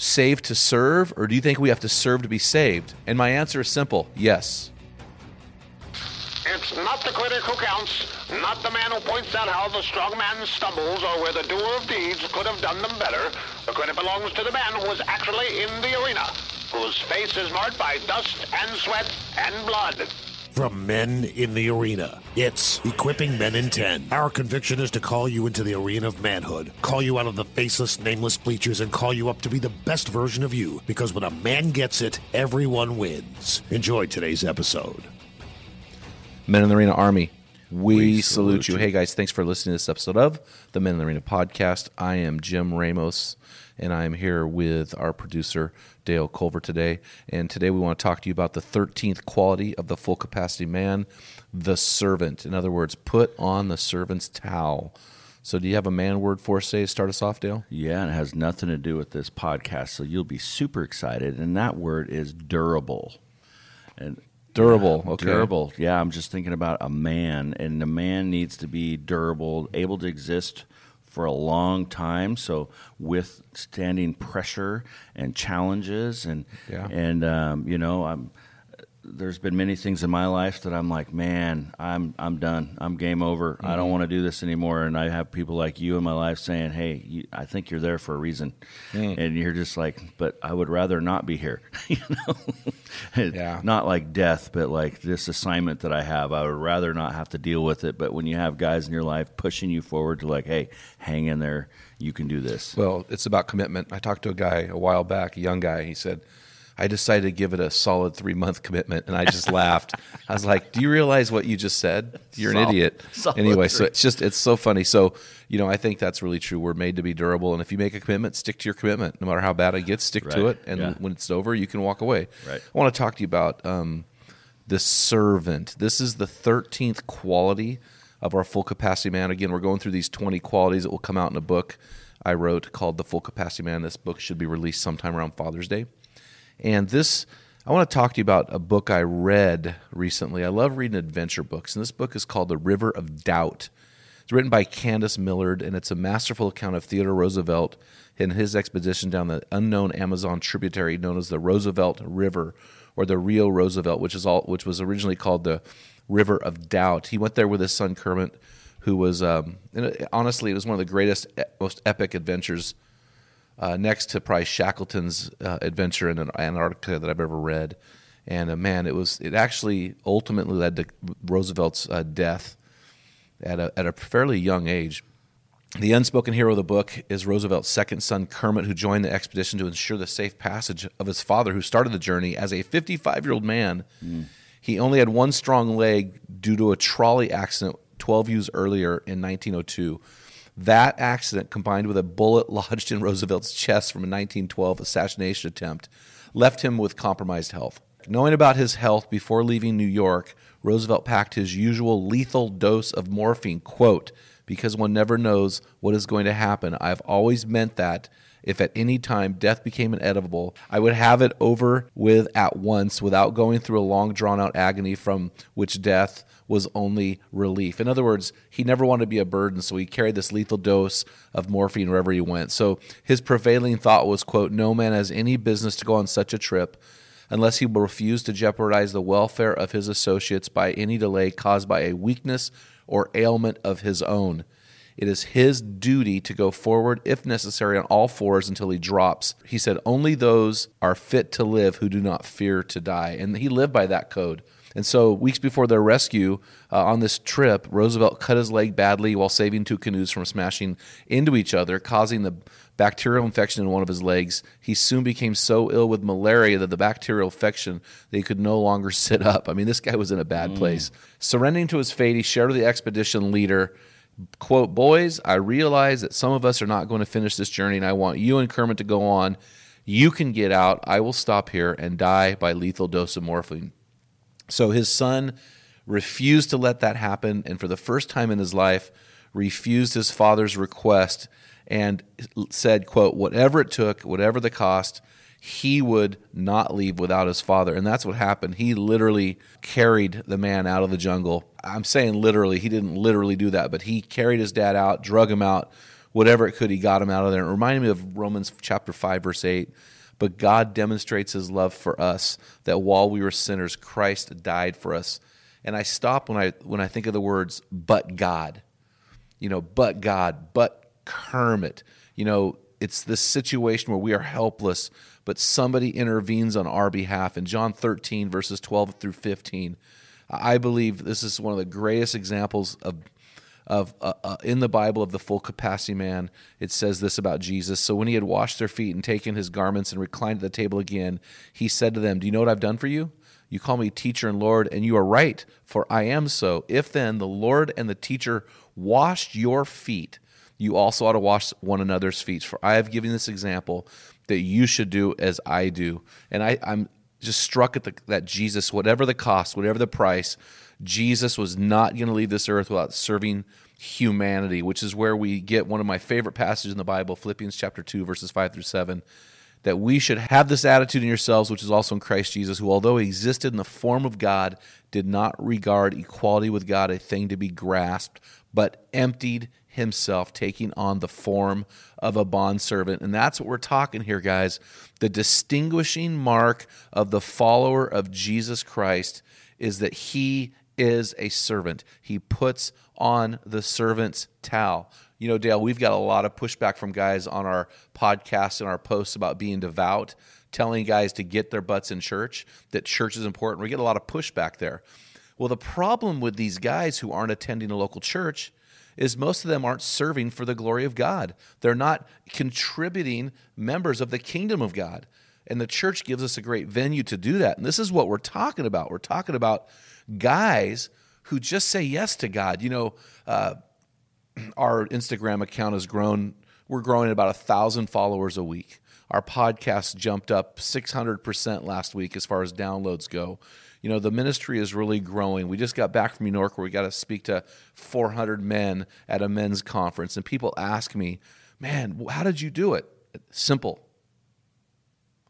saved to serve, or do you think we have to serve to be saved? And my answer is simple yes. It's not the critic who counts, not the man who points out how the strong man stumbles or where the doer of deeds could have done them better. The credit belongs to the man who was actually in the arena, whose face is marked by dust and sweat and blood. From Men in the Arena, it's Equipping Men in 10. Our conviction is to call you into the arena of manhood, call you out of the faceless, nameless bleachers, and call you up to be the best version of you. Because when a man gets it, everyone wins. Enjoy today's episode. Men in the Arena Army, we, We salute, salute you. you. Hey, guys, thanks for listening to this episode of the Men in the Arena podcast. I am Jim Ramos, and I'm here with our producer, Dale Culver, today. And today we want to talk to you about the 13th quality of the full capacity man, the servant. In other words, put on the servant's towel. So, do you have a man word for us today to start us off, Dale? Yeah, and it has nothing to do with this podcast, so you'll be super excited. And that word is durable. And Durable, okay. Durable. Yeah, I'm just thinking about a man, and the man needs to be durable, able to exist for a long time. So withstanding pressure and challenges, and Yeah. and um, you know, I'm. There's been many things in my life that I'm like, man, I'm I'm done. I'm game over. I Mm-hmm. don't want to do this anymore. And I have people like you in my life saying, hey, you, I think you're there for a reason, Mm. and you're just like, but I would rather not be here. you know, Yeah. not like death, but like this assignment that I have. I would rather not have to deal with it. But when you have guys in your life pushing you forward to like, hey, hang in there, you can do this. Well, it's about commitment. I talked to a guy a while back, a young guy. He said, I decided to give it a solid three month commitment. And I just laughed. I was like, Do you realize what you just said? You're an idiot. solid anyway, so it's just, it's so funny. So, you know, I think that's really true. We're made to be durable. And if you make a commitment, stick to your commitment. No matter how bad it gets, stick to it. And Yeah. when it's over, you can walk away. Right. I want to talk to you about um, the servant. This is the 13th quality of our full capacity man. Again, we're going through these 20 qualities that will come out in a book I wrote called The Full Capacity Man. This book should be released sometime around Father's Day. And this, I want to talk to you about a book I read recently. I love reading adventure books, and this book is called The River of Doubt. It's written by Candice Millard, and it's a masterful account of Theodore Roosevelt and his expedition down the unknown Amazon tributary known as the Roosevelt River, or the Rio Roosevelt, which is all which was originally called the River of Doubt. He went there with his son Kermit, who was um, it- honestly, it was one of the greatest, most epic adventures uh, next to probably Shackleton's uh, adventure in Antarctica that I've ever read. And uh, man, it was it actually ultimately led to Roosevelt's uh, death at a at a fairly young age. The unspoken hero of the book is Roosevelt's second son, Kermit, who joined the expedition to ensure the safe passage of his father, who started the journey as a 55 year old man. He only had one strong leg due to a trolley accident 12 years earlier in 1902. That accident, combined with a bullet lodged in Roosevelt's chest from a 1912 assassination attempt, left him with compromised health. Knowing about his health before leaving New York, Roosevelt packed his usual lethal dose of morphine, quote, because one never knows what is going to happen. I've always meant that if at any time death became inevitable, I would have it over with at once without going through a long drawn out agony from which death was only relief. In other words, he never wanted to be a burden, so he carried this lethal dose of morphine wherever he went. So his prevailing thought was, quote, no man has any business to go on such a trip unless he will refuse to jeopardize the welfare of his associates by any delay caused by a weakness or ailment of his own. It is his duty to go forward, if necessary, on all fours until he drops. He said, Only those are fit to live who do not fear to die. And he lived by that code. And so, weeks before their rescue uh, on this trip, Roosevelt cut his leg badly while saving two canoes from smashing into each other, causing the bacterial infection in one of his legs. He soon became so ill with malaria that the bacterial infection that he could no longer sit up. I mean, this guy was in a bad place. Surrendering to his fate, he shared with the expedition leader, quote, Boys, I realize that some of us are not going to finish this journey, and I want you and Kermit to go on. You can get out. I will stop here and die by lethal dose of morphine. So his son refused to let that happen, and for the first time in his life, refused his father's request and said, quote, whatever it took, whatever the cost, he would not leave without his father. And that's what happened. He literally carried the man out of the jungle. I'm saying literally, he didn't literally do that, but he carried his dad out, drug him out, whatever it could, he got him out of there. It reminded me of Romans chapter 5, verse 8 but God demonstrates his love for us that while we were sinners, Christ died for us. And I stop when I when I think of the words but God. You know, but God, but Kermit. You know, it's this situation where we are helpless, but somebody intervenes on our behalf. In John 13, verses 12 through 15, I believe this is one of the greatest examples of of uh, uh, in the Bible of the full capacity man, it says this about Jesus. So when he had washed their feet and taken his garments and reclined at the table again, he said to them, "Do you know what I've done for you? You call me teacher and Lord, and you are right, for I am so. If then the Lord and the teacher washed your feet, you also ought to wash one another's feet. For I have given this example that you should do as I do." And I, I'm just struck at the, that Jesus, whatever the cost, whatever the price, Jesus was not going to leave this earth without serving humanity, which is where we get one of my favorite passages in the Bible, Philippians chapter 2, verses 5 through 7. That we should have this attitude in yourselves, which is also in Christ Jesus, who, although he existed in the form of God, did not regard equality with God a thing to be grasped, but emptied himself, taking on the form of a bondservant. And that's what we're talking here, guys. The distinguishing mark of the follower of Jesus Christ is that he is a servant. He puts on the servant's towel. You know, Dale, we've got a lot of pushback from guys on our podcasts and our posts about being devout, telling guys to get their butts in church, that church is important. We get a lot of pushback there. Well, the problem with these guys who aren't attending a local church is most of them aren't serving for the glory of God. They're not contributing members of the kingdom of God. And the church gives us a great venue to do that. And this is what we're talking about. We're talking about guys who just say yes to God. You know, uh, our Instagram account has grown. We're growing at about a thousand followers a week. Our podcast jumped up 600% last week as far as downloads go. You know, the ministry is really growing. We just got back from New York where we got to speak to 400 men at a men's conference. And people ask me, man, how did you do it? Simple.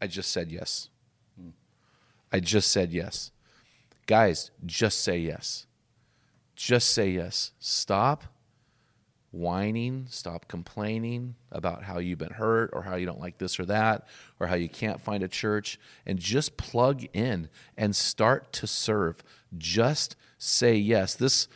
I just said yes. I just said yes. Guys, just say yes. Just say yes. Stop whining, stop complaining about how you've been hurt or how you don't like this or that or how you can't find a church and just plug in and start to serve. Just say yes. This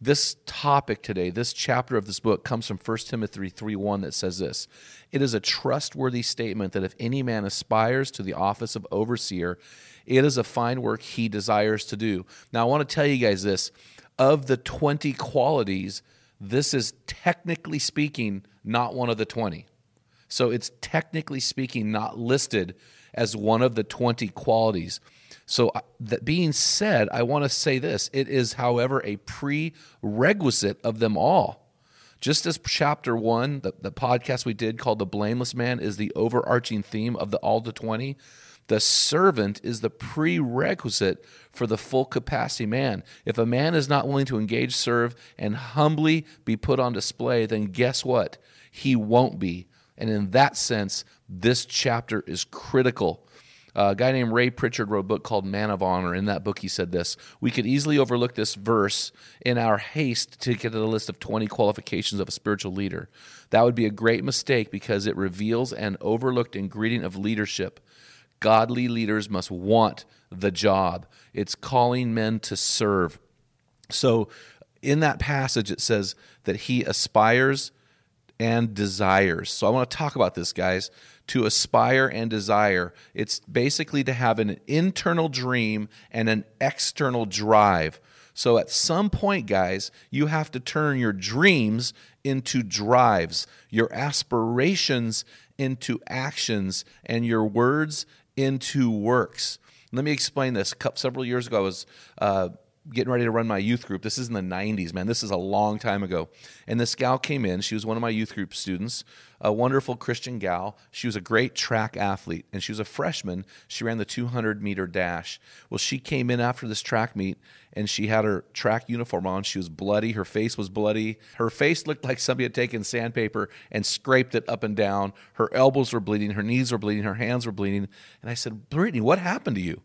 this topic today, this chapter of this book comes from 1 Timothy 3 1 that says this It is a trustworthy statement that if any man aspires to the office of overseer, it is a fine work he desires to do. Now, I want to tell you guys this of the 20 qualities, this is technically speaking not one of the 20. So it's technically speaking not listed as one of the 20 qualities. So, uh, that being said, I want to say this it is, however, a prerequisite of them all. Just as chapter one, the, the podcast we did called The Blameless Man, is the overarching theme of the All to 20, the servant is the prerequisite for the full capacity man. If a man is not willing to engage, serve, and humbly be put on display, then guess what? He won't be. And in that sense, this chapter is critical. A guy named Ray Pritchard wrote a book called Man of Honor. In that book, he said this We could easily overlook this verse in our haste to get to the list of 20 qualifications of a spiritual leader. That would be a great mistake because it reveals an overlooked ingredient of leadership. Godly leaders must want the job. It's calling men to serve. So, in that passage, it says that he aspires and desires. So I want to talk about this, guys. To aspire and desire, it's basically to have an internal dream and an external drive. So at some point, guys, you have to turn your dreams into drives, your aspirations into actions, and your words into works. Let me explain this. Several years ago, I was uh, getting ready to run my youth group. This is in the 90s, man. This is a long time ago. And this gal came in. She was one of my youth group students, a wonderful Christian gal. She was a great track athlete, and she was a freshman. She ran the 200 meter dash. Well, she came in after this track meet, and she had her track uniform on. She was bloody. Her face was bloody. Her face looked like somebody had taken sandpaper and scraped it up and down. Her elbows were bleeding. Her knees were bleeding. Her hands were bleeding. And I said, Brittany, what happened to you?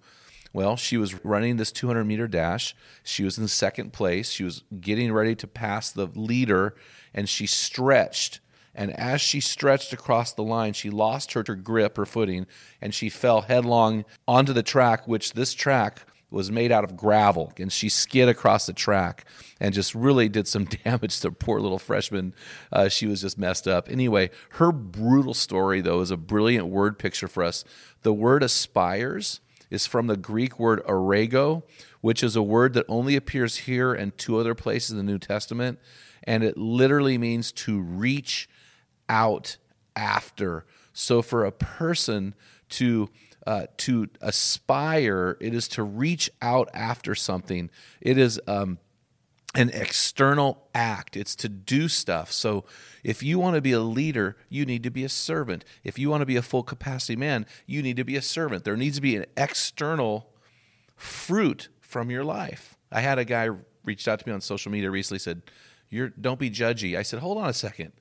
Well, she was running this 200 meter dash. She was in second place. She was getting ready to pass the leader, and she stretched. And as she stretched across the line, she lost her, her grip, her footing, and she fell headlong onto the track, which this track was made out of gravel. And she skid across the track and just really did some damage to poor little freshman. Uh, she was just messed up. Anyway, her brutal story, though, is a brilliant word picture for us. The word aspires is from the Greek word arego, which is a word that only appears here and two other places in the New Testament. And it literally means to reach out after. So for a person to uh, to aspire, it is to reach out after something. It is um, an external act. It's to do stuff. So if you want to be a leader, you need to be a servant. If you want to be a full capacity man, you need to be a servant. There needs to be an external fruit from your life. I had a guy reached out to me on social media recently said, You're don't be judgy. I said, Hold on a second.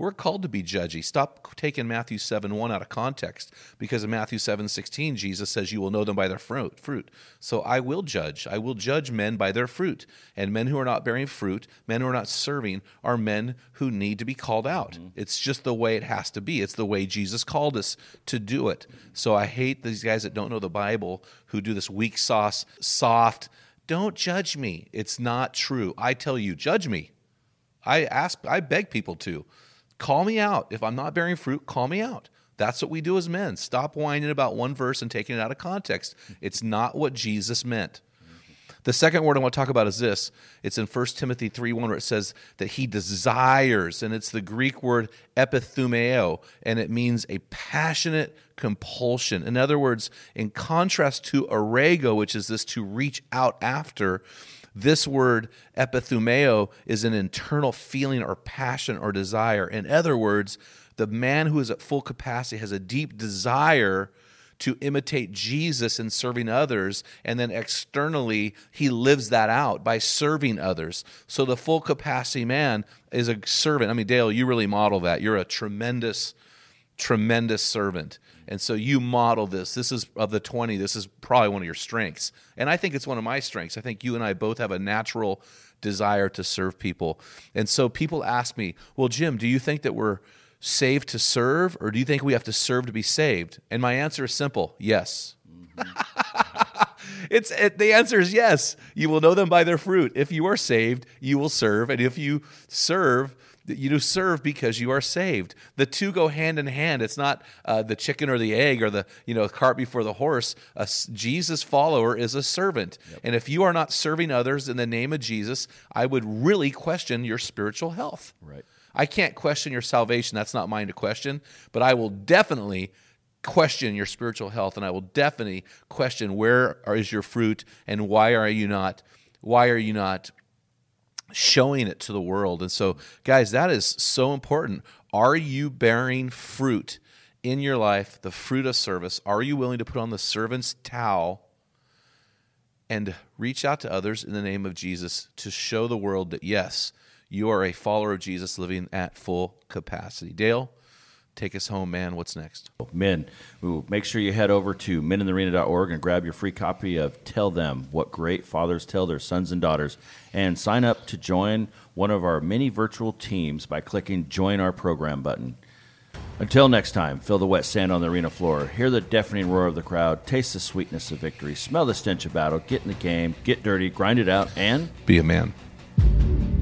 We're called to be judgy. Stop taking Matthew 7 1 out of context because in Matthew 7 16, Jesus says, You will know them by their fruit. fruit. So I will judge. I will judge men by their fruit. And men who are not bearing fruit, men who are not serving, are men who need to be called out. Mm-hmm. It's just the way it has to be. It's the way Jesus called us to do it. So I hate these guys that don't know the Bible who do this weak sauce, soft. Don't judge me. It's not true. I tell you, judge me. I ask, I beg people to. Call me out. If I'm not bearing fruit, call me out. That's what we do as men. Stop whining about one verse and taking it out of context. It's not what Jesus meant. The second word I want to talk about is this. It's in 1 Timothy 3 1, where it says that he desires, and it's the Greek word epithumeo, and it means a passionate compulsion. In other words, in contrast to arego, which is this to reach out after, this word epithumeo is an internal feeling or passion or desire. In other words, the man who is at full capacity has a deep desire to imitate Jesus in serving others, and then externally, he lives that out by serving others. So the full capacity man is a servant. I mean, Dale, you really model that. You're a tremendous, tremendous servant. And so you model this. This is of the 20, this is probably one of your strengths. And I think it's one of my strengths. I think you and I both have a natural desire to serve people. And so people ask me, well, Jim, do you think that we're saved to serve or do you think we have to serve to be saved? And my answer is simple yes. Mm-hmm. it's it, the answer is yes. You will know them by their fruit. If you are saved, you will serve. And if you serve, you do serve because you are saved. The two go hand in hand. It's not uh, the chicken or the egg or the you know cart before the horse. A Jesus follower is a servant, yep. and if you are not serving others in the name of Jesus, I would really question your spiritual health. Right. I can't question your salvation. That's not mine to question, but I will definitely question your spiritual health, and I will definitely question where is your fruit and why are you not why are you not showing it to the world. And so, guys, that is so important. Are you bearing fruit in your life, the fruit of service? Are you willing to put on the servant's towel and reach out to others in the name of Jesus to show the world that, yes, you are a follower of Jesus living at full capacity? Dale? Take us home, man. What's next? Men, make sure you head over to meninthearena.org and grab your free copy of Tell Them What Great Fathers Tell Their Sons and Daughters and sign up to join one of our many virtual teams by clicking Join Our Program button. Until next time, feel the wet sand on the arena floor, hear the deafening roar of the crowd, taste the sweetness of victory, smell the stench of battle, get in the game, get dirty, grind it out, and be a man.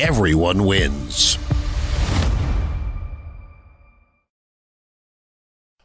everyone wins.